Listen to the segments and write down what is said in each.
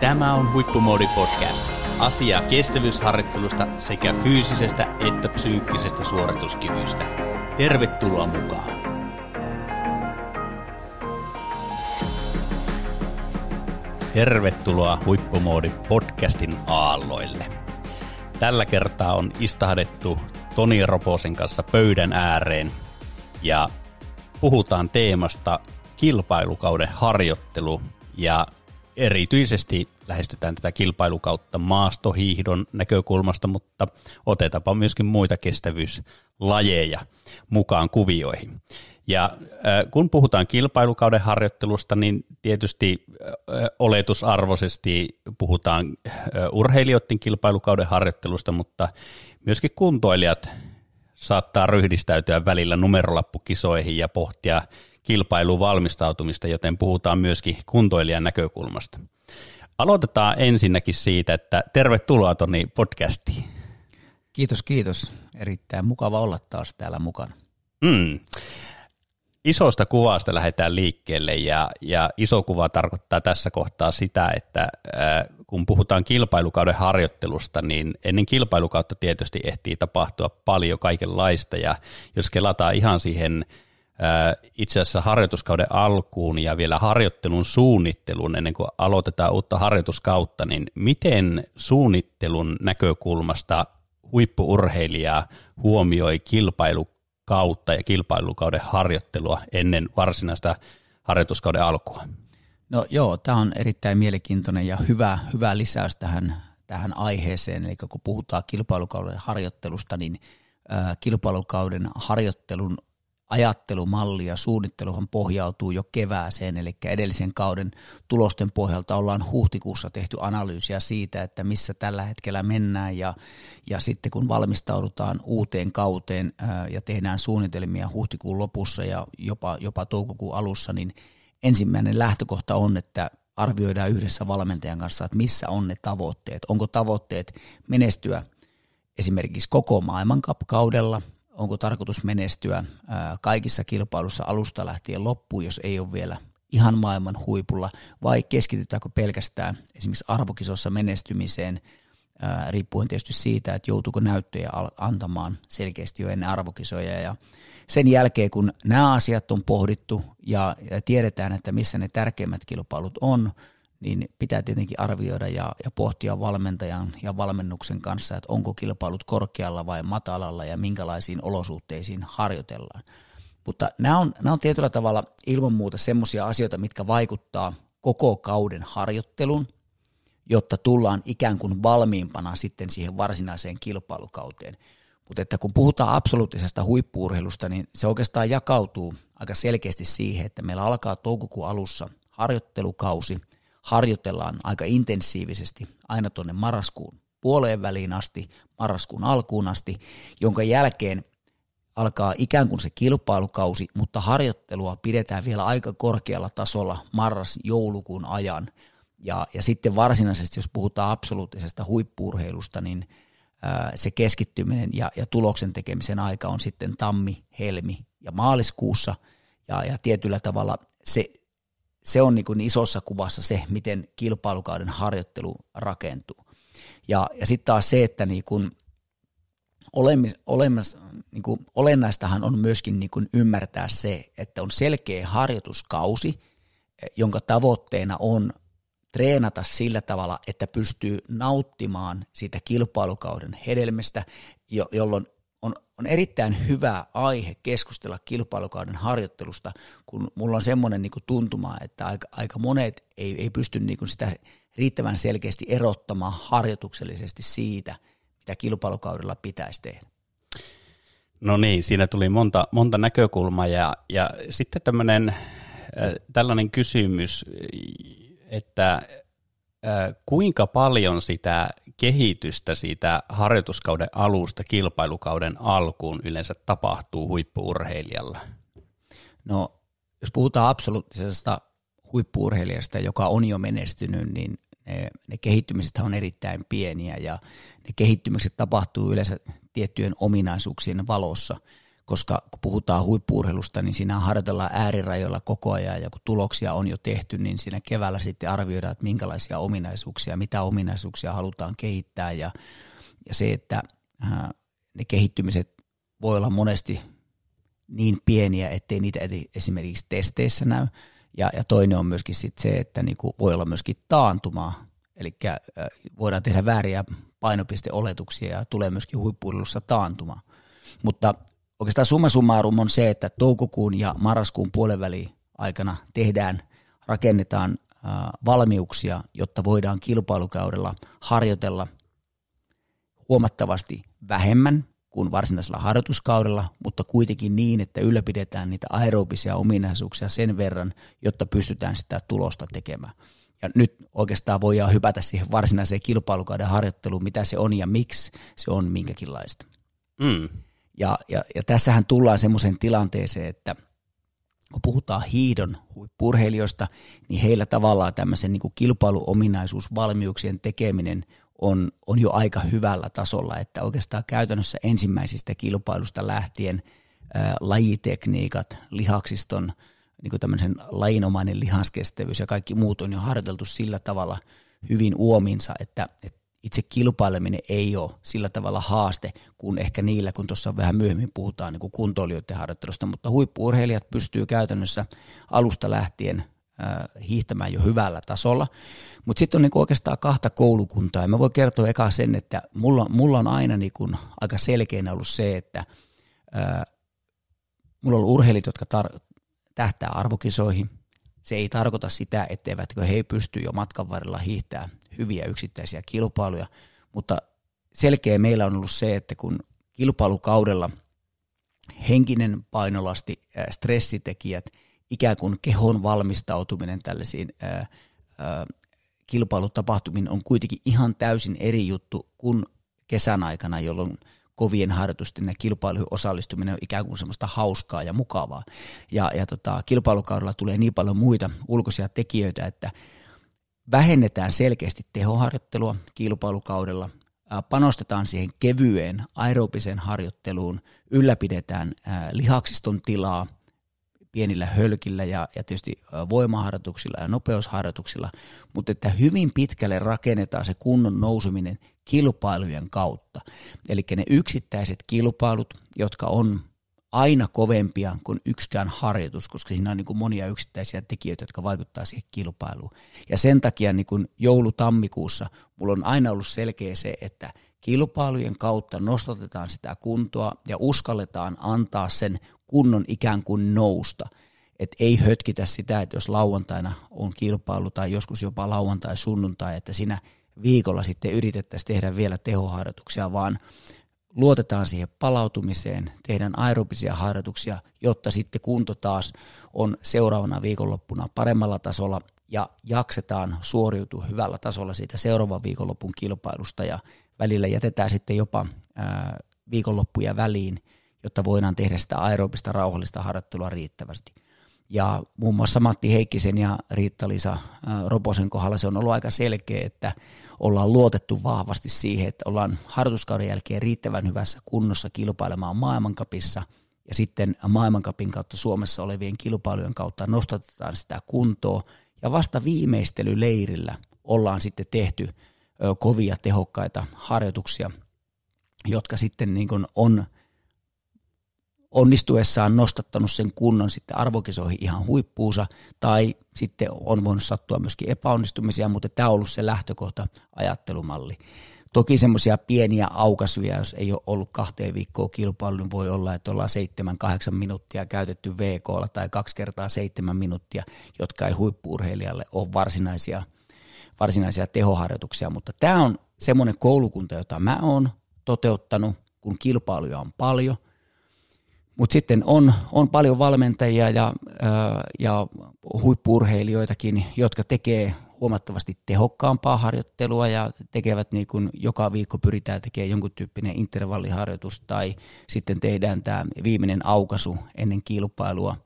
Tämä on Huippumoodi Podcast. Asia kestävyysharjoittelusta sekä fyysisestä että psyykkisestä suorituskyvystä. Tervetuloa mukaan! Tervetuloa Huippumoodi podcastin aalloille. Tällä kertaa on istahdettu Toni Roposen kanssa pöydän ääreen ja puhutaan teemasta kilpailukauden harjoittelu ja erityisesti lähestytään tätä kilpailukautta maastohiihdon näkökulmasta, mutta otetaanpa myöskin muita kestävyyslajeja mukaan kuvioihin. Ja kun puhutaan kilpailukauden harjoittelusta, niin tietysti oletusarvoisesti puhutaan urheilijoiden kilpailukauden harjoittelusta, mutta myöskin kuntoilijat saattaa ryhdistäytyä välillä numerolappukisoihin ja pohtia kilpailuun valmistautumista, joten puhutaan myöskin kuntoilijan näkökulmasta. Aloitetaan ensinnäkin siitä, että tervetuloa Toni podcastiin. Kiitos, kiitos. Erittäin mukava olla taas täällä mukana. Mm. Isosta kuvasta lähdetään liikkeelle ja, ja iso kuva tarkoittaa tässä kohtaa sitä, että äh, kun puhutaan kilpailukauden harjoittelusta, niin ennen kilpailukautta tietysti ehtii tapahtua paljon kaikenlaista ja jos kelataan ihan siihen itse asiassa harjoituskauden alkuun ja vielä harjoittelun suunnitteluun ennen kuin aloitetaan uutta harjoituskautta, niin miten suunnittelun näkökulmasta huippuurheilija huomioi kilpailukautta ja kilpailukauden harjoittelua ennen varsinaista harjoituskauden alkua? No joo, tämä on erittäin mielenkiintoinen ja hyvä, hyvä lisäys tähän, tähän aiheeseen. Eli kun puhutaan kilpailukauden harjoittelusta, niin kilpailukauden harjoittelun ajattelumalli ja suunnitteluhan pohjautuu jo kevääseen, eli edellisen kauden tulosten pohjalta ollaan huhtikuussa tehty analyysiä siitä, että missä tällä hetkellä mennään ja, ja sitten kun valmistaudutaan uuteen kauteen ää, ja tehdään suunnitelmia huhtikuun lopussa ja jopa, jopa toukokuun alussa, niin ensimmäinen lähtökohta on, että arvioidaan yhdessä valmentajan kanssa, että missä on ne tavoitteet. Onko tavoitteet menestyä esimerkiksi koko maailmankapkaudella, onko tarkoitus menestyä kaikissa kilpailussa alusta lähtien loppuun, jos ei ole vielä ihan maailman huipulla, vai keskitytäänkö pelkästään esimerkiksi arvokisossa menestymiseen, riippuen tietysti siitä, että joutuuko näyttöjä antamaan selkeästi jo ennen arvokisoja. Ja sen jälkeen, kun nämä asiat on pohdittu ja tiedetään, että missä ne tärkeimmät kilpailut on, niin pitää tietenkin arvioida ja, ja pohtia valmentajan ja valmennuksen kanssa, että onko kilpailut korkealla vai matalalla ja minkälaisiin olosuhteisiin harjoitellaan. Mutta nämä on, nämä on tietyllä tavalla ilman muuta semmoisia asioita, mitkä vaikuttaa koko kauden harjoittelun, jotta tullaan ikään kuin valmiimpana sitten siihen varsinaiseen kilpailukauteen. Mutta että kun puhutaan absoluuttisesta huippuurheilusta, niin se oikeastaan jakautuu aika selkeästi siihen, että meillä alkaa toukokuun alussa harjoittelukausi – harjoitellaan aika intensiivisesti aina tuonne marraskuun puoleen väliin asti, marraskuun alkuun asti, jonka jälkeen alkaa ikään kuin se kilpailukausi, mutta harjoittelua pidetään vielä aika korkealla tasolla marras-joulukuun ajan. Ja, ja sitten varsinaisesti, jos puhutaan absoluuttisesta huippuurheilusta, niin ää, se keskittyminen ja, ja tuloksen tekemisen aika on sitten tammi, helmi ja maaliskuussa. Ja, ja tietyllä tavalla se, se on niin kuin isossa kuvassa se, miten kilpailukauden harjoittelu rakentuu. Ja, ja sitten taas se, että niin kuin olemis, olemis, niin kuin olennaistahan on myöskin niin kuin ymmärtää se, että on selkeä harjoituskausi, jonka tavoitteena on treenata sillä tavalla, että pystyy nauttimaan siitä kilpailukauden hedelmästä, jolloin on, erittäin hyvä aihe keskustella kilpailukauden harjoittelusta, kun mulla on semmoinen niin tuntuma, että aika, aika monet ei, ei pysty niin sitä riittävän selkeästi erottamaan harjoituksellisesti siitä, mitä kilpailukaudella pitäisi tehdä. No niin, siinä tuli monta, monta näkökulmaa ja, ja sitten tämmöinen äh, tällainen kysymys, että kuinka paljon sitä kehitystä siitä harjoituskauden alusta kilpailukauden alkuun yleensä tapahtuu huippuurheilijalla? No, jos puhutaan absoluuttisesta huippuurheilijasta, joka on jo menestynyt, niin ne, ne kehittymiset on erittäin pieniä ja ne kehittymiset tapahtuu yleensä tiettyjen ominaisuuksien valossa, koska kun puhutaan huippuurheilusta, niin siinä harjoitellaan äärirajoilla koko ajan ja kun tuloksia on jo tehty, niin siinä keväällä sitten arvioidaan, että minkälaisia ominaisuuksia, mitä ominaisuuksia halutaan kehittää ja, ja se, että ää, ne kehittymiset voi olla monesti niin pieniä, ettei niitä esimerkiksi testeissä näy. Ja, ja toinen on myöskin sit se, että niinku voi olla myöskin taantumaa, eli voidaan tehdä vääriä painopisteoletuksia ja tulee myöskin huippuilussa taantuma. Mutta oikeastaan summa summarum on se, että toukokuun ja marraskuun puolenväli aikana tehdään, rakennetaan valmiuksia, jotta voidaan kilpailukaudella harjoitella huomattavasti vähemmän kuin varsinaisella harjoituskaudella, mutta kuitenkin niin, että ylläpidetään niitä aerobisia ominaisuuksia sen verran, jotta pystytään sitä tulosta tekemään. Ja nyt oikeastaan voidaan hypätä siihen varsinaiseen kilpailukauden harjoitteluun, mitä se on ja miksi se on minkäkinlaista. Mm. Ja, ja, ja tässähän tullaan semmoiseen tilanteeseen, että kun puhutaan hiidon huippurheilijoista, niin heillä tavallaan tämmöisen niin kilpailuominaisuus, valmiuksien tekeminen on, on jo aika hyvällä tasolla, että oikeastaan käytännössä ensimmäisistä kilpailusta lähtien ää, lajitekniikat, lihaksiston, niin kuin tämmöisen lajinomainen lihaskestävyys ja kaikki muut on jo harjoiteltu sillä tavalla hyvin uominsa, että, että itse kilpaileminen ei ole sillä tavalla haaste kuin ehkä niillä, kun tuossa vähän myöhemmin puhutaan niin kuin kuntoilijoiden harjoittelusta, mutta huippuurheilijat pystyy käytännössä alusta lähtien hiihtämään jo hyvällä tasolla. Mutta sitten on niinku oikeastaan kahta koulukuntaa. Ja mä voin kertoa eka sen, että mulla, mulla on aina niinku aika selkeänä ollut se, että ää, mulla on ollut urheilijat, jotka tar- tähtää arvokisoihin. Se ei tarkoita sitä, etteivätkö he pysty jo matkan varrella hiihtää hyviä yksittäisiä kilpailuja, mutta selkeä meillä on ollut se, että kun kilpailukaudella henkinen painolasti, stressitekijät – ikään kuin kehon valmistautuminen tällaisiin ää, ää, kilpailutapahtumiin on kuitenkin ihan täysin eri juttu kuin kesän aikana, jolloin kovien harjoitusten ja kilpailuihin osallistuminen on ikään kuin semmoista hauskaa ja mukavaa. Ja, ja tota, kilpailukaudella tulee niin paljon muita ulkoisia tekijöitä, että vähennetään selkeästi tehoharjoittelua kilpailukaudella, panostetaan siihen kevyeen aerobiseen harjoitteluun, ylläpidetään lihaksiston tilaa – pienillä hölkillä ja, ja tietysti voimaharjoituksilla ja nopeusharjoituksilla, mutta että hyvin pitkälle rakennetaan se kunnon nousuminen kilpailujen kautta. Eli ne yksittäiset kilpailut, jotka on aina kovempia kuin yksikään harjoitus, koska siinä on niin kuin monia yksittäisiä tekijöitä, jotka vaikuttaa siihen kilpailuun. Ja sen takia niin kuin joulu-tammikuussa mulla on aina ollut selkeä se, että kilpailujen kautta nostatetaan sitä kuntoa ja uskalletaan antaa sen kunnon ikään kuin nousta. Että ei hötkitä sitä, että jos lauantaina on kilpailu tai joskus jopa lauantai sunnuntai, että siinä viikolla sitten yritettäisiin tehdä vielä tehoharjoituksia, vaan luotetaan siihen palautumiseen, tehdään aerobisia harjoituksia, jotta sitten kunto taas on seuraavana viikonloppuna paremmalla tasolla ja jaksetaan suoriutua hyvällä tasolla siitä seuraavan viikonlopun kilpailusta ja välillä jätetään sitten jopa viikonloppuja väliin – jotta voidaan tehdä sitä aerobista rauhallista harjoittelua riittävästi. Ja muun muassa Matti Heikkisen ja Riitta-Liisa Roposen kohdalla se on ollut aika selkeä, että ollaan luotettu vahvasti siihen, että ollaan harjoituskauden jälkeen riittävän hyvässä kunnossa kilpailemaan maailmankapissa. Ja sitten maailmankapin kautta Suomessa olevien kilpailujen kautta nostatetaan sitä kuntoa. Ja vasta viimeistelyleirillä ollaan sitten tehty kovia tehokkaita harjoituksia, jotka sitten niin on – onnistuessaan nostattanut sen kunnon sitten arvokisoihin ihan huippuunsa, tai sitten on voinut sattua myöskin epäonnistumisia, mutta tämä on ollut se lähtökohta ajattelumalli. Toki semmoisia pieniä aukasuja, jos ei ole ollut kahteen viikkoon kilpailu, niin voi olla, että ollaan seitsemän, kahdeksan minuuttia käytetty VK tai kaksi kertaa seitsemän minuuttia, jotka ei huippuurheilijalle ole varsinaisia, varsinaisia tehoharjoituksia, mutta tämä on semmoinen koulukunta, jota mä oon toteuttanut, kun kilpailuja on paljon – mutta sitten on, on paljon valmentajia ja, ja huippurheilijoitakin, jotka tekee huomattavasti tehokkaampaa harjoittelua ja tekevät niin kuin joka viikko pyritään tekemään jonkun tyyppinen intervalliharjoitus tai sitten tehdään tämä viimeinen aukasu ennen kilpailua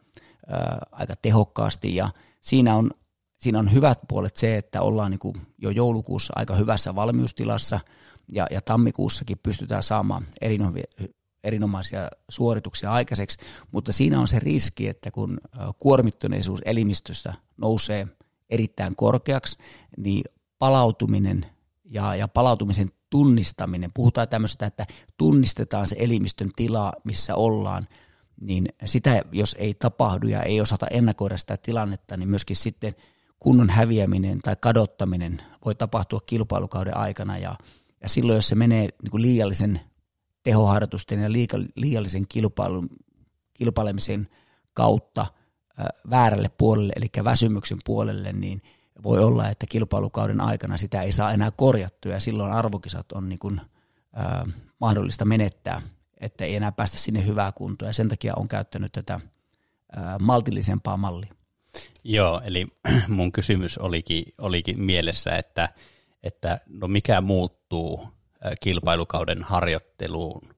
ää, aika tehokkaasti. Ja siinä on, siinä on hyvät puolet se, että ollaan niin kuin jo joulukuussa aika hyvässä valmiustilassa ja, ja tammikuussakin pystytään saamaan erinomaisia suorituksia aikaiseksi, mutta siinä on se riski, että kun kuormittuneisuus elimistössä nousee erittäin korkeaksi, niin palautuminen ja, ja palautumisen tunnistaminen, puhutaan tämmöistä, että tunnistetaan se elimistön tila, missä ollaan, niin sitä jos ei tapahdu ja ei osata ennakoida sitä tilannetta, niin myöskin sitten kunnon häviäminen tai kadottaminen voi tapahtua kilpailukauden aikana ja, ja silloin jos se menee niin kuin liiallisen tehoharjoitusten ja liiallisen kilpailun, kilpailemisen kautta väärälle puolelle, eli väsymyksen puolelle, niin voi olla, että kilpailukauden aikana sitä ei saa enää korjattua ja silloin arvokisat on niin kuin, äh, mahdollista menettää, että ei enää päästä sinne hyvää kuntoa ja sen takia on käyttänyt tätä äh, maltillisempaa mallia. Joo, eli mun kysymys olikin, olikin mielessä, että, että no mikä muuttuu kilpailukauden harjoitteluun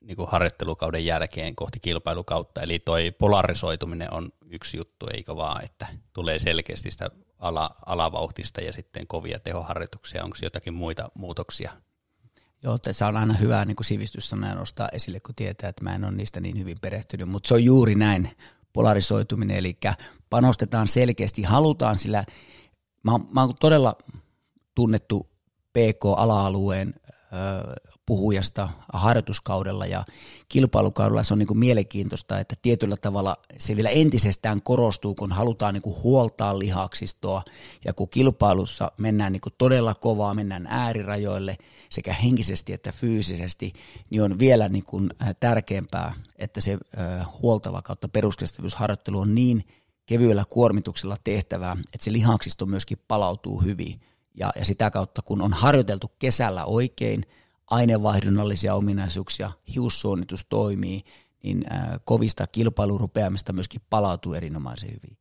niin kuin harjoittelukauden jälkeen kohti kilpailukautta. Eli toi polarisoituminen on yksi juttu, eikö vaan, että tulee selkeästi sitä ala, alavauhtista ja sitten kovia tehoharjoituksia. Onko jotakin muita muutoksia? Joo, tässä on aina hyvä niin sivistyssana nostaa esille, kun tietää, että mä en ole niistä niin hyvin perehtynyt, mutta se on juuri näin polarisoituminen, eli panostetaan selkeästi, halutaan sillä, mä, mä oon todella tunnettu PK-ala-alueen puhujasta harjoituskaudella ja kilpailukaudella. Se on niin kuin mielenkiintoista, että tietyllä tavalla se vielä entisestään korostuu, kun halutaan niin kuin huoltaa lihaksistoa. Ja kun kilpailussa mennään niin kuin todella kovaa, mennään äärirajoille sekä henkisesti että fyysisesti, niin on vielä niin kuin tärkeämpää, että se huoltava kautta peruskestävyysharjoittelu on niin kevyellä kuormituksella tehtävää, että se lihaksisto myöskin palautuu hyvin ja, ja sitä kautta, kun on harjoiteltu kesällä oikein, aineenvaihdunnallisia ominaisuuksia, hiussuonitus toimii, niin kovista kilpailurupeamista myöskin palautuu erinomaisen hyvin.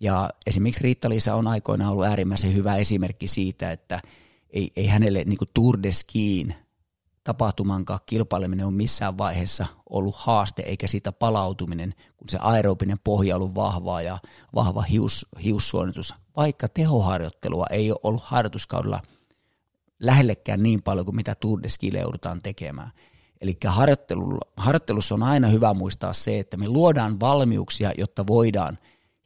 Ja esimerkiksi Riitta-Liisa on aikoinaan ollut äärimmäisen hyvä esimerkki siitä, että ei, ei hänelle niin Tour de Skiin tapahtumankaan kilpaileminen on missään vaiheessa ollut haaste, eikä siitä palautuminen, kun se aerobinen pohja on ollut vahvaa ja vahva hius, hiussuonitus, vaikka tehoharjoittelua ei ole ollut harjoituskaudella lähellekään niin paljon kuin mitä Tour de joudutaan tekemään. Eli harjoittelussa on aina hyvä muistaa se, että me luodaan valmiuksia, jotta voidaan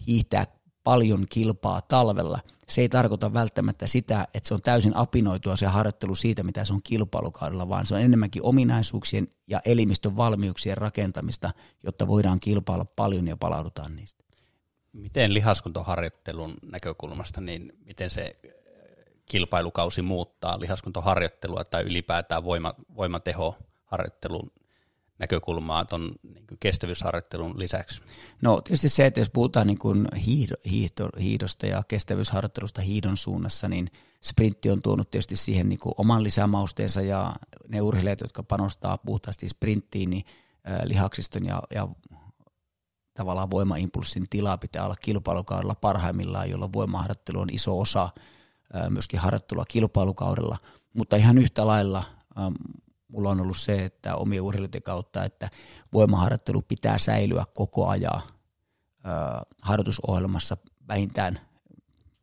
hiihtää paljon kilpaa talvella. Se ei tarkoita välttämättä sitä, että se on täysin apinoitua se harjoittelu siitä, mitä se on kilpailukaudella, vaan se on enemmänkin ominaisuuksien ja elimistön valmiuksien rakentamista, jotta voidaan kilpailla paljon ja palaudutaan niistä. Miten lihaskuntoharjoittelun näkökulmasta, niin miten se äh, kilpailukausi muuttaa lihaskuntoharjoittelua tai ylipäätään voima, voimatehoharjoittelun näkökulmaa tuon niin kestävyysharjoittelun lisäksi? No tietysti se, että jos puhutaan niin kuin hiihdo, hiihdo, hiihdosta ja kestävyysharjoittelusta hiidon suunnassa, niin sprintti on tuonut tietysti siihen niin kuin oman lisämausteensa ja ne urheilijat, jotka panostaa puhtaasti sprinttiin, niin lihaksiston ja, ja tavallaan voimaimpulssin tila pitää olla kilpailukaudella parhaimmillaan, jolloin voimaharjoittelu on iso osa myöskin harjoittelua kilpailukaudella, mutta ihan yhtä lailla mulla on ollut se, että omien urheiluiden kautta, että voimaharjoittelu pitää säilyä koko ajan harjoitusohjelmassa vähintään,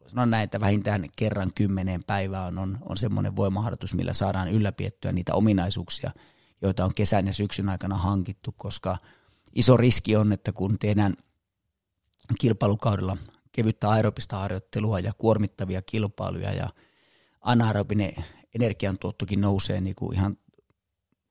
sanon näin, että vähintään kerran kymmeneen päivään on, on semmoinen voimaharjoitus, millä saadaan ylläpiettyä niitä ominaisuuksia, joita on kesän ja syksyn aikana hankittu, koska iso riski on, että kun tehdään kilpailukaudella kevyttä aerobista harjoittelua ja kuormittavia kilpailuja ja anaerobinen energiantuottokin nousee niin kuin ihan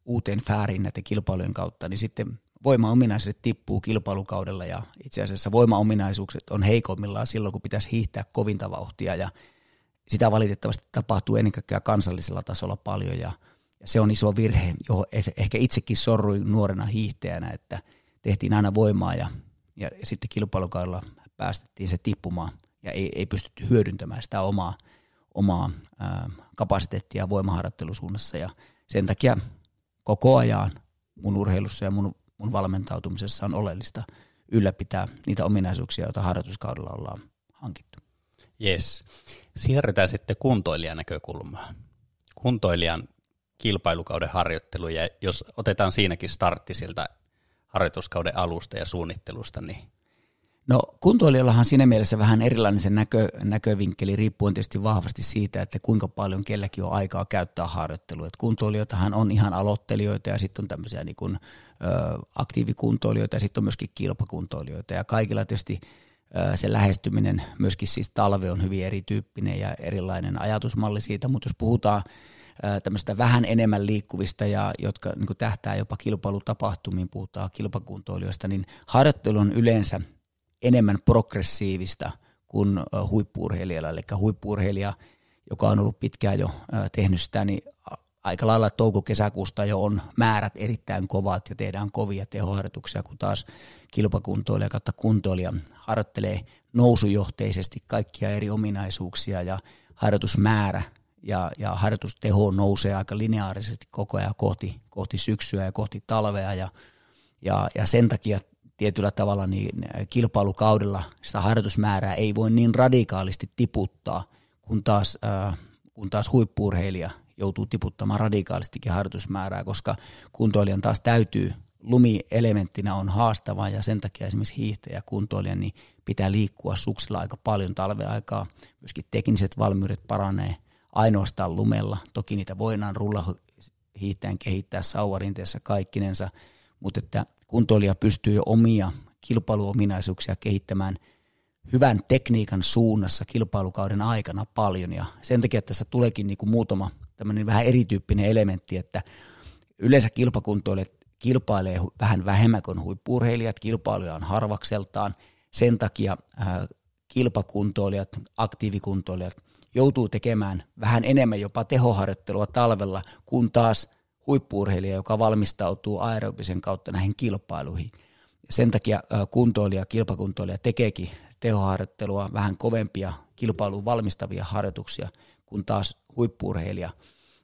uuteen fääriin näiden kilpailujen kautta, niin sitten voimaominaisuudet tippuu kilpailukaudella ja itse asiassa voimaominaisuukset on heikommillaan silloin, kun pitäisi hiihtää kovinta vauhtia ja sitä valitettavasti tapahtuu ennen kaikkea kansallisella tasolla paljon ja, ja se on iso virhe, johon ehkä itsekin sorruin nuorena hiihtäjänä, että tehtiin aina voimaa ja, ja, sitten kilpailukaudella päästettiin se tippumaan ja ei, ei pystytty hyödyntämään sitä omaa, omaa ää, kapasiteettia voimaharjoittelusuunnassa ja sen takia koko ajan mun urheilussa ja mun, mun valmentautumisessa on oleellista ylläpitää niitä ominaisuuksia, joita harjoituskaudella ollaan hankittu. Yes. Siirrytään sitten kuntoilijan näkökulmaan. Kuntoilijan kilpailukauden harjoittelu, ja jos otetaan siinäkin startti siltä harjoituskauden alusta ja suunnittelusta, niin No kuntoilijallahan siinä mielessä vähän erilainen se näkö, näkövinkkeli riippuen tietysti vahvasti siitä, että kuinka paljon kelläkin on aikaa käyttää harjoittelua. Kuntoilijoitahan on ihan aloittelijoita ja sitten on tämmöisiä niin kuin, ö, aktiivikuntoilijoita ja sitten on myöskin kilpakuntoilijoita ja kaikilla tietysti se lähestyminen myöskin siis talve on hyvin erityyppinen ja erilainen ajatusmalli siitä, mutta jos puhutaan tämmöistä vähän enemmän liikkuvista ja jotka niin tähtää jopa kilpailutapahtumiin, puhutaan kilpakuntoilijoista, niin harjoittelu on yleensä enemmän progressiivista kuin huippuurheilijalla. Eli huippuurheilija, joka on ollut pitkään jo tehnyt sitä, niin aika lailla touko-kesäkuusta jo on määrät erittäin kovat ja tehdään kovia tehoharjoituksia, kun taas kilpakuntoilija kautta kuntoilija harjoittelee nousujohteisesti kaikkia eri ominaisuuksia ja harjoitusmäärä ja, ja harjoitusteho nousee aika lineaarisesti koko ajan kohti, kohti syksyä ja kohti talvea ja, ja, ja sen takia tietyllä tavalla niin kilpailukaudella sitä harjoitusmäärää ei voi niin radikaalisti tiputtaa, kun taas, äh, kun taas huippuurheilija joutuu tiputtamaan radikaalistikin harjoitusmäärää, koska kuntoilijan taas täytyy, lumielementtinä on haastava ja sen takia esimerkiksi hiihtäjä kuntoilijan niin pitää liikkua suksilla aika paljon talven aikaa. Myöskin tekniset valmiudet paranee ainoastaan lumella. Toki niitä voidaan rulla hiihtäjän kehittää sauvarinteessa kaikkinensa, mutta että kuntoilija pystyy jo omia kilpailuominaisuuksia kehittämään hyvän tekniikan suunnassa kilpailukauden aikana paljon ja sen takia tässä tuleekin niin kuin muutama tämmöinen vähän erityyppinen elementti, että yleensä kilpakuntoilijat kilpailee vähän vähemmän kuin huippurheilijat, kilpailuja on harvakseltaan, sen takia kilpakuntoilijat, aktiivikuntoilijat joutuu tekemään vähän enemmän jopa tehoharjoittelua talvella, kun taas – huippuurheilija, joka valmistautuu aerobisen kautta näihin kilpailuihin. Sen takia kuntoilija, kilpakuntoilija tekeekin tehoharjoittelua, vähän kovempia kilpailuun valmistavia harjoituksia kuin taas huippuurheilija.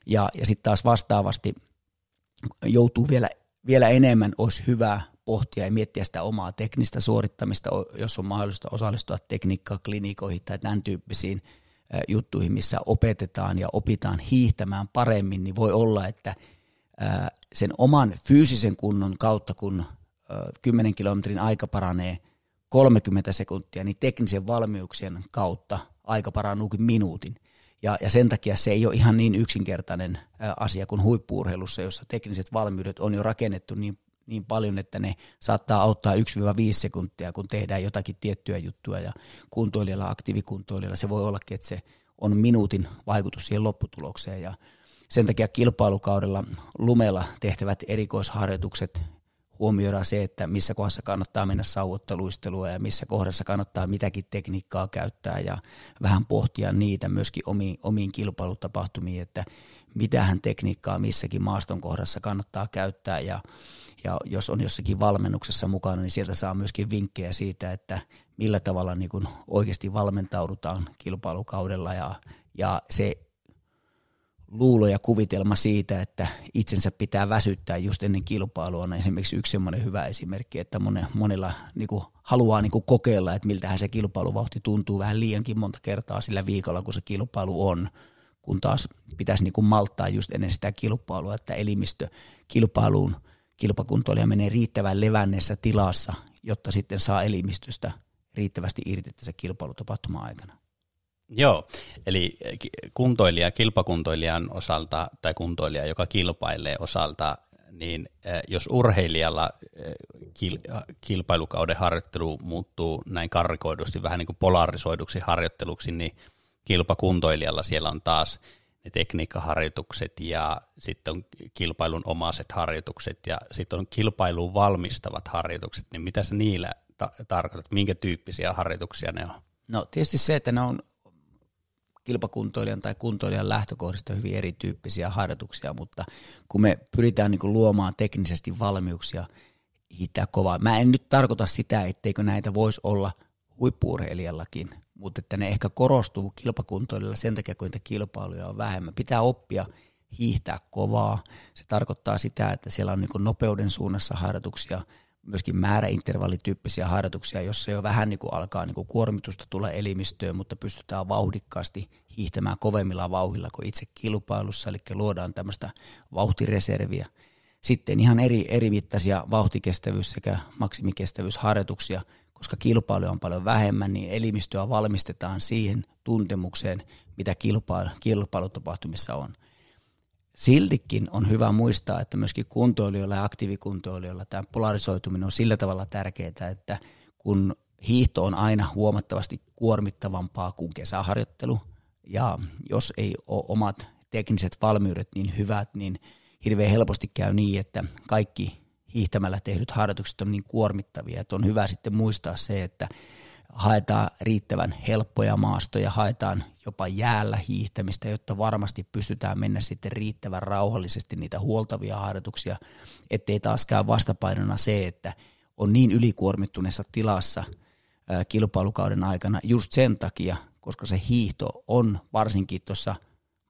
Ja, ja sitten taas vastaavasti joutuu vielä, vielä enemmän, olisi hyvä pohtia ja miettiä sitä omaa teknistä suorittamista, jos on mahdollista osallistua tekniikkaa, klinikoihin tai tämän tyyppisiin juttuihin, missä opetetaan ja opitaan hiihtämään paremmin, niin voi olla, että sen oman fyysisen kunnon kautta, kun 10 kilometrin aika paranee 30 sekuntia, niin teknisen valmiuksien kautta aika parannuukin minuutin. Ja, ja sen takia se ei ole ihan niin yksinkertainen asia kuin huippuurheilussa, jossa tekniset valmiudet on jo rakennettu niin, niin paljon, että ne saattaa auttaa 1-5 sekuntia, kun tehdään jotakin tiettyä juttua. Ja kuntoilijalla, aktiivikuntoilijalla se voi ollakin, että se on minuutin vaikutus siihen lopputulokseen. Ja, sen takia kilpailukaudella lumella tehtävät erikoisharjoitukset huomioidaan se, että missä kohdassa kannattaa mennä sauotteluistelua ja missä kohdassa kannattaa mitäkin tekniikkaa käyttää ja vähän pohtia niitä myöskin omiin, omiin kilpailutapahtumiin, että mitähän tekniikkaa missäkin maaston kohdassa kannattaa käyttää ja, ja jos on jossakin valmennuksessa mukana, niin sieltä saa myöskin vinkkejä siitä, että millä tavalla niin kuin oikeasti valmentaudutaan kilpailukaudella. Ja, ja se luulo ja kuvitelma siitä, että itsensä pitää väsyttää just ennen kilpailua on esimerkiksi yksi semmoinen hyvä esimerkki, että monella niin kuin, haluaa niin kuin, kokeilla, että miltähän se kilpailuvauhti tuntuu vähän liiankin monta kertaa sillä viikolla, kun se kilpailu on, kun taas pitäisi niin kuin, malttaa just ennen sitä kilpailua, että elimistö kilpailuun kilpakuntoilija menee riittävän levänneessä tilassa, jotta sitten saa elimistöstä riittävästi irti tässä kilpailutapahtuma aikana. Joo, eli kuntoilija, kilpakuntoilijan osalta tai kuntoilija, joka kilpailee osalta, niin jos urheilijalla kilpailukauden harjoittelu muuttuu näin karrikoidusti, vähän niin kuin polarisoiduksi harjoitteluksi, niin kilpakuntoilijalla siellä on taas tekniikkaharjoitukset ja sitten on kilpailun omaiset harjoitukset ja sitten on kilpailuun valmistavat harjoitukset, niin mitä sä niillä ta- tarkoitat, minkä tyyppisiä harjoituksia ne on? No tietysti se, että ne on kilpakuntoilijan tai kuntoilijan lähtökohdista hyvin erityyppisiä harjoituksia, mutta kun me pyritään niin luomaan teknisesti valmiuksia hiihtää kovaa. Mä en nyt tarkoita sitä, etteikö näitä voisi olla huippuurheilijallakin, mutta että ne ehkä korostuu kilpakuntoilijalla sen takia, kun niitä kilpailuja on vähemmän. Pitää oppia hiihtää kovaa. Se tarkoittaa sitä, että siellä on niin nopeuden suunnassa harjoituksia – myöskin määräintervallityyppisiä harjoituksia, jossa jo vähän niin kuin alkaa niin kuin kuormitusta tulla elimistöön, mutta pystytään vauhdikkaasti hiihtämään kovemmilla vauhilla kuin itse kilpailussa, eli luodaan tämmöistä vauhtireserviä. Sitten ihan eri, eri mittaisia vauhtikestävyys- sekä maksimikestävyysharjoituksia, koska kilpailu on paljon vähemmän, niin elimistöä valmistetaan siihen tuntemukseen, mitä kilpailu, kilpailutapahtumissa on. Siltikin on hyvä muistaa, että myöskin kuntoilijoilla ja aktiivikuntoilijoilla tämä polarisoituminen on sillä tavalla tärkeää, että kun hiihto on aina huomattavasti kuormittavampaa kuin kesäharjoittelu, ja jos ei ole omat tekniset valmiudet niin hyvät, niin hirveän helposti käy niin, että kaikki hiihtämällä tehdyt harjoitukset on niin kuormittavia, että on hyvä sitten muistaa se, että haetaan riittävän helppoja maastoja, haetaan jopa jäällä hiihtämistä, jotta varmasti pystytään mennä sitten riittävän rauhallisesti niitä huoltavia harjoituksia, ettei taaskaan vastapainona se, että on niin ylikuormittuneessa tilassa kilpailukauden aikana just sen takia, koska se hiihto on varsinkin tuossa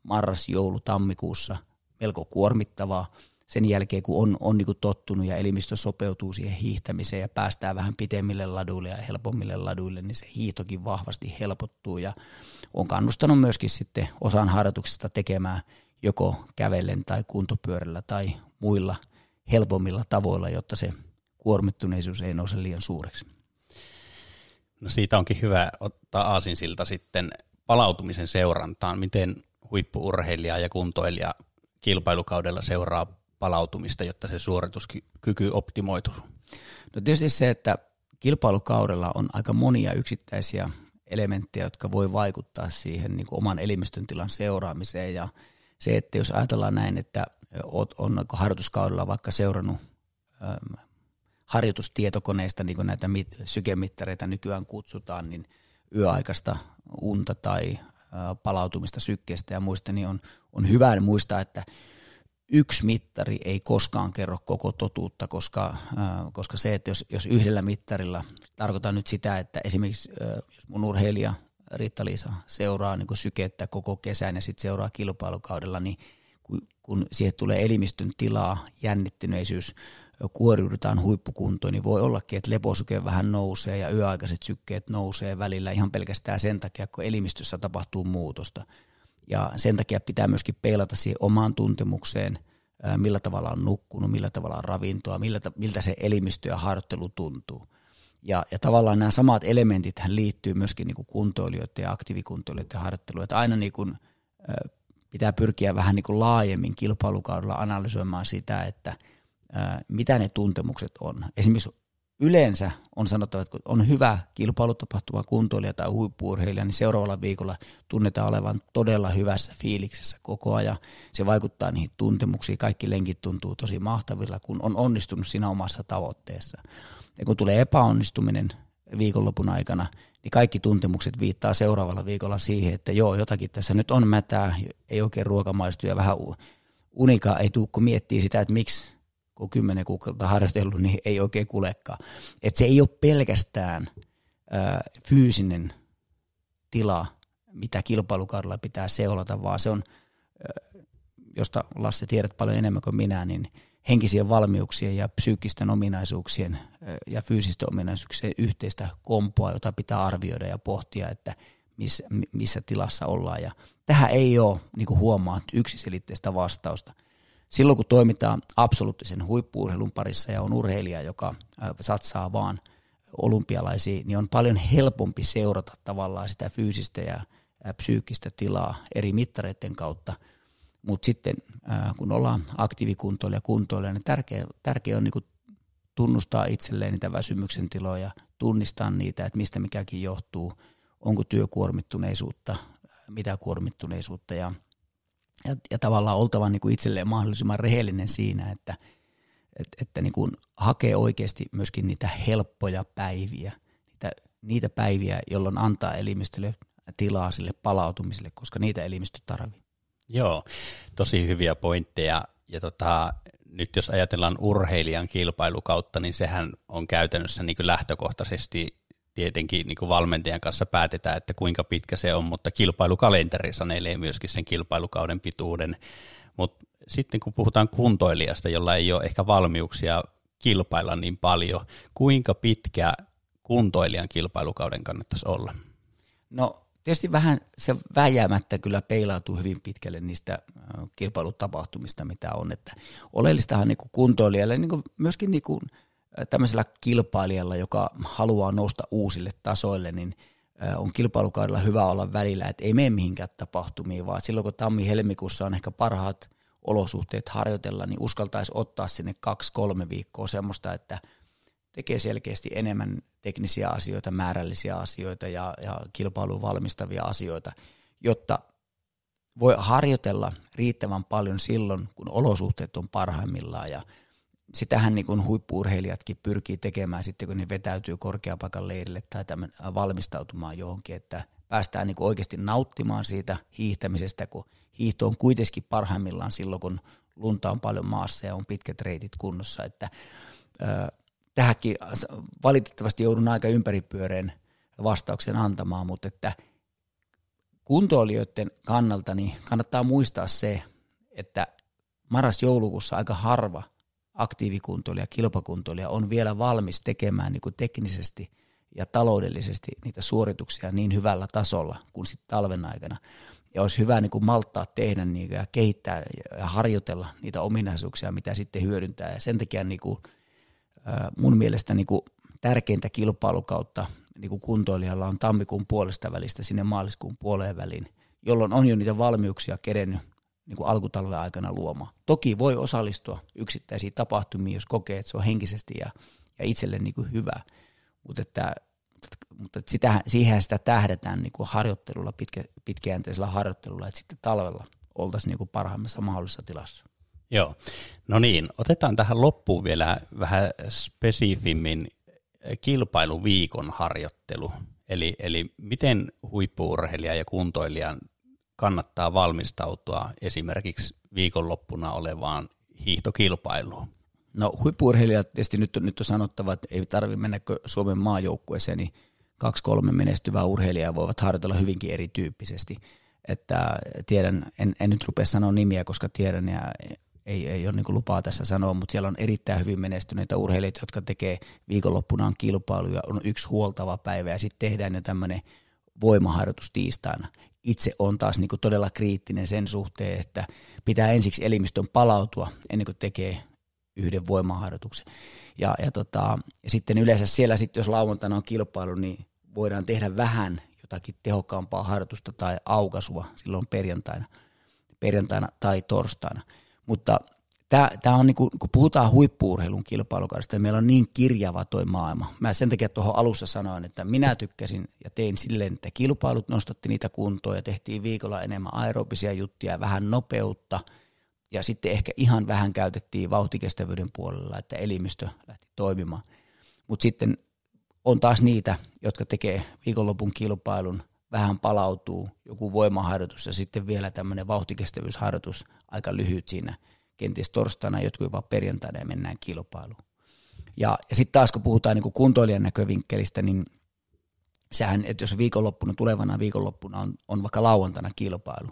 marras, joulu, tammikuussa melko kuormittavaa, sen jälkeen, kun on, on niin tottunut ja elimistö sopeutuu siihen hiihtämiseen ja päästään vähän pitemmille laduille ja helpommille laduille, niin se hiihtokin vahvasti helpottuu ja on kannustanut myöskin sitten osan harjoituksista tekemään joko kävellen tai kuntopyörällä tai muilla helpommilla tavoilla, jotta se kuormittuneisuus ei nouse liian suureksi. No siitä onkin hyvä ottaa aasinsilta sitten palautumisen seurantaan. Miten huippuurheilija ja kuntoilija kilpailukaudella seuraa palautumista, jotta se suorituskyky optimoituu? No tietysti se, että kilpailukaudella on aika monia yksittäisiä elementtejä, jotka voi vaikuttaa siihen niin kuin oman elimistön tilan seuraamiseen ja se, että jos ajatellaan näin, että on harjoituskaudella vaikka seurannut äm, harjoitustietokoneista, niin kuin näitä mit, sykemittareita nykyään kutsutaan, niin yöaikaista unta tai palautumista sykkeestä ja muista, niin on, on hyvä muistaa, että yksi mittari ei koskaan kerro koko totuutta, koska, äh, koska se, että jos, jos yhdellä mittarilla, tarkoitan nyt sitä, että esimerkiksi äh, jos mun urheilija Riitta-Liisa seuraa niin sykettä koko kesän ja sitten seuraa kilpailukaudella, niin kun, kun siihen tulee elimistön tilaa, jännittyneisyys, kuoriudutaan huippukuntoon, niin voi ollakin, että leposyke vähän nousee ja yöaikaiset sykkeet nousee välillä ihan pelkästään sen takia, kun elimistössä tapahtuu muutosta – ja sen takia pitää myöskin peilata siihen omaan tuntemukseen, millä tavalla on nukkunut, millä tavalla on ravintoa, millä, miltä se elimistö ja harjoittelu tuntuu. Ja, ja tavallaan nämä samat elementit liittyy myöskin niin kuin kuntoilijoiden ja aktiivikuntoilijoiden harjoitteluun. Että aina niin kuin, pitää pyrkiä vähän niin kuin laajemmin kilpailukaudella analysoimaan sitä, että mitä ne tuntemukset on. Esimerkiksi yleensä on sanottava, että kun on hyvä kilpailutapahtuma kuntoilija tai huippuurheilija, niin seuraavalla viikolla tunnetaan olevan todella hyvässä fiiliksessä koko ajan. Se vaikuttaa niihin tuntemuksiin, kaikki lenkit tuntuu tosi mahtavilla, kun on onnistunut siinä omassa tavoitteessa. Ja kun tulee epäonnistuminen viikonlopun aikana, niin kaikki tuntemukset viittaa seuraavalla viikolla siihen, että joo, jotakin tässä nyt on mätää, ei oikein ruokamaistu ja vähän unikaa ei tule, kun miettii sitä, että miksi kun kymmenen kuukautta harjoitellut, niin ei oikein kulekaan. Et se ei ole pelkästään ää, fyysinen tila, mitä kilpailukaudella pitää seulata, vaan se on, ää, josta Lasse tiedät paljon enemmän kuin minä, niin henkisien valmiuksien ja psyykkisten ominaisuuksien ja fyysisten ominaisuuksien yhteistä kompoa, jota pitää arvioida ja pohtia, että missä, missä tilassa ollaan. Ja tähän ei ole, niin kuin huomaat, yksiselitteistä vastausta – silloin kun toimitaan absoluuttisen huippuurheilun parissa ja on urheilija, joka satsaa vaan olympialaisiin, niin on paljon helpompi seurata tavallaan sitä fyysistä ja psyykkistä tilaa eri mittareiden kautta. Mutta sitten kun ollaan aktiivikuntoilla ja kuntoilla, niin tärkeä, tärkeä on niin tunnustaa itselleen niitä väsymyksen tiloja, tunnistaa niitä, että mistä mikäkin johtuu, onko työkuormittuneisuutta, mitä kuormittuneisuutta ja – ja, ja tavallaan oltava niin kuin itselleen mahdollisimman rehellinen siinä, että, että, että niin kuin hakee oikeasti myöskin niitä helppoja päiviä, niitä, niitä päiviä, jolloin antaa elimistölle tilaa sille palautumiselle, koska niitä elimistö tarvii. Joo, tosi hyviä pointteja. Ja tota, nyt jos ajatellaan urheilijan kilpailukautta, niin sehän on käytännössä niin kuin lähtökohtaisesti tietenkin niin kuin valmentajan kanssa päätetään, että kuinka pitkä se on, mutta kilpailukalenteri sanelee myöskin sen kilpailukauden pituuden. Mutta sitten kun puhutaan kuntoilijasta, jolla ei ole ehkä valmiuksia kilpailla niin paljon, kuinka pitkä kuntoilijan kilpailukauden kannattaisi olla? No tietysti vähän se väjäämättä kyllä peilautuu hyvin pitkälle niistä kilpailutapahtumista, mitä on. Että oleellistahan niin kuin kuntoilijalle niin kuin myöskin niin kuin tämmöisellä kilpailijalla, joka haluaa nousta uusille tasoille, niin on kilpailukaudella hyvä olla välillä, että ei mene mihinkään tapahtumiin, vaan silloin kun tammi-helmikuussa on ehkä parhaat olosuhteet harjoitella, niin uskaltaisi ottaa sinne kaksi-kolme viikkoa semmoista, että tekee selkeästi enemmän teknisiä asioita, määrällisiä asioita ja, ja kilpailuun valmistavia asioita, jotta voi harjoitella riittävän paljon silloin, kun olosuhteet on parhaimmillaan ja sitähän niin kuin huippuurheilijatkin pyrkii tekemään sitten, kun ne vetäytyy korkeapaikan leirille tai tämän, valmistautumaan johonkin, että päästään niin kuin oikeasti nauttimaan siitä hiihtämisestä, kun hiihto on kuitenkin parhaimmillaan silloin, kun lunta on paljon maassa ja on pitkät reitit kunnossa, että ö, tähänkin valitettavasti joudun aika ympäripyöreen vastauksen antamaan, mutta että kuntoilijoiden kannalta niin kannattaa muistaa se, että marras-joulukuussa aika harva aktiivikuntoilija, kilpakuntoilija on vielä valmis tekemään niin kuin teknisesti ja taloudellisesti niitä suorituksia niin hyvällä tasolla kuin sitten talven aikana. Ja olisi hyvä niin kuin malttaa tehdä niin ja kehittää ja harjoitella niitä ominaisuuksia, mitä sitten hyödyntää. Ja sen takia niin kuin, mun mielestä niin kuin tärkeintä kilpailukautta niin kuin kuntoilijalla on tammikuun puolesta välistä sinne maaliskuun puoleen väliin, jolloin on jo niitä valmiuksia kerennyt niin kuin alkutalven aikana luomaan. Toki voi osallistua yksittäisiin tapahtumiin, jos kokee, että se on henkisesti ja, ja itselle niin kuin hyvä, mutta, että, mutta sitä, siihen sitä tähdetään niin kuin harjoittelulla, pitkä, pitkäjänteisellä harjoittelulla, että sitten talvella oltaisiin niin kuin parhaimmassa mahdollisessa tilassa. Joo, no niin, otetaan tähän loppuun vielä vähän spesifimmin kilpailuviikon harjoittelu. Eli, eli miten huippuurheilija ja kuntoilijan kannattaa valmistautua esimerkiksi viikonloppuna olevaan hiihtokilpailuun? No huippuurheilijat tietysti nyt nyt on sanottava, että ei tarvitse mennä Suomen maajoukkueeseen, niin kaksi-kolme menestyvää urheilijaa voivat harjoitella hyvinkin erityyppisesti. Että tiedän, en, en nyt rupea sanoa nimiä, koska tiedän ja ei, ei ole niin lupaa tässä sanoa, mutta siellä on erittäin hyvin menestyneitä urheilijoita, jotka tekee viikonloppunaan kilpailuja, on yksi huoltava päivä ja sitten tehdään jo tämmöinen voimaharjoitus tiistaina. Itse on taas niin todella kriittinen sen suhteen, että pitää ensiksi elimistön palautua ennen kuin tekee yhden voimaharjoituksen. Ja, ja, tota, ja sitten yleensä siellä, sitten jos lauantaina on kilpailu, niin voidaan tehdä vähän jotakin tehokkaampaa harjoitusta tai aukasua silloin perjantaina, perjantaina tai torstaina. Mutta tämä on niinku, kun puhutaan huippuurheilun kilpailukaudesta, ja meillä on niin kirjava toi maailma. Mä sen takia tuohon alussa sanoin, että minä tykkäsin ja tein silleen, että kilpailut nostatti niitä kuntoon ja tehtiin viikolla enemmän aerobisia juttuja, vähän nopeutta ja sitten ehkä ihan vähän käytettiin vauhtikestävyyden puolella, että elimistö lähti toimimaan. Mutta sitten on taas niitä, jotka tekee viikonlopun kilpailun, vähän palautuu, joku voimaharjoitus ja sitten vielä tämmöinen vauhtikestävyysharjoitus aika lyhyt siinä – kenties torstaina, jotkut jopa perjantaina ja mennään kilpailuun. Ja, ja sitten taas kun puhutaan niin kuin kuntoilijan näkövinkkelistä, niin sehän, että jos viikonloppuna, tulevana viikonloppuna on, on vaikka lauantaina kilpailu,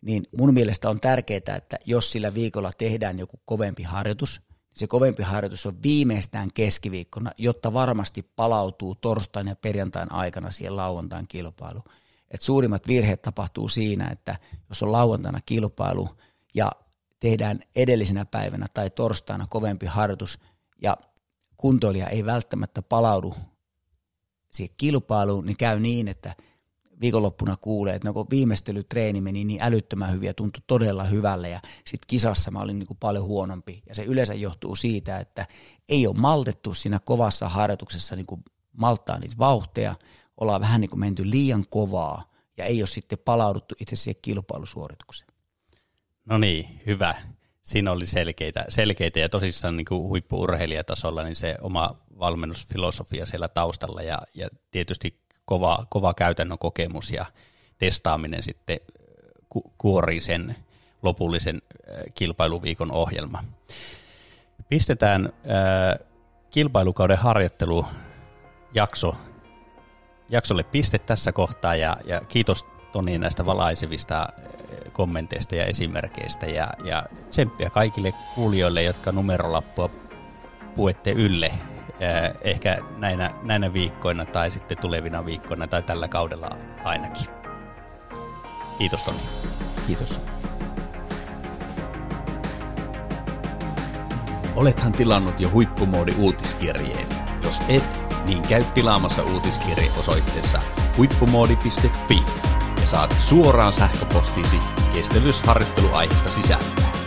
niin mun mielestä on tärkeää, että jos sillä viikolla tehdään joku kovempi harjoitus, se kovempi harjoitus on viimeistään keskiviikkona, jotta varmasti palautuu torstain ja perjantain aikana siihen lauantain kilpailuun. Et suurimmat virheet tapahtuu siinä, että jos on lauantaina kilpailu ja tehdään edellisenä päivänä tai torstaina kovempi harjoitus ja kuntoilija ei välttämättä palaudu siihen kilpailuun, niin käy niin, että viikonloppuna kuulee, että no viimeistelytreeni meni niin älyttömän hyvin ja tuntui todella hyvälle ja sitten kisassa mä olin niin kuin paljon huonompi. Ja se yleensä johtuu siitä, että ei ole maltettu siinä kovassa harjoituksessa niin kuin malttaa niitä vauhteja, ollaan vähän niin kuin menty liian kovaa ja ei ole sitten palauduttu itse siihen kilpailusuoritukseen. No niin, hyvä. Siinä oli selkeitä, selkeitä ja tosissaan niin kuin huippuurheilijatasolla niin se oma valmennusfilosofia siellä taustalla ja, ja tietysti kova, kova käytännön kokemus ja testaaminen sitten ku, kuorii sen lopullisen äh, kilpailuviikon ohjelma. Pistetään äh, kilpailukauden harjoittelu jakso, jaksolle piste tässä kohtaa ja, ja kiitos Toni näistä valaisevista kommenteista ja esimerkkeistä ja, ja tsemppiä kaikille kuulijoille, jotka numerolappua puette ylle ehkä näinä, näinä viikkoina tai sitten tulevina viikkoina tai tällä kaudella ainakin. Kiitos Toni. Kiitos. Olethan tilannut jo huippumoodi uutiskirjeen. Jos et, niin käy tilaamassa uutiskirje osoitteessa huippumoodi.fi saat suoraan sähköpostiisi kestävyysharjoitteluaiheesta sisältöä.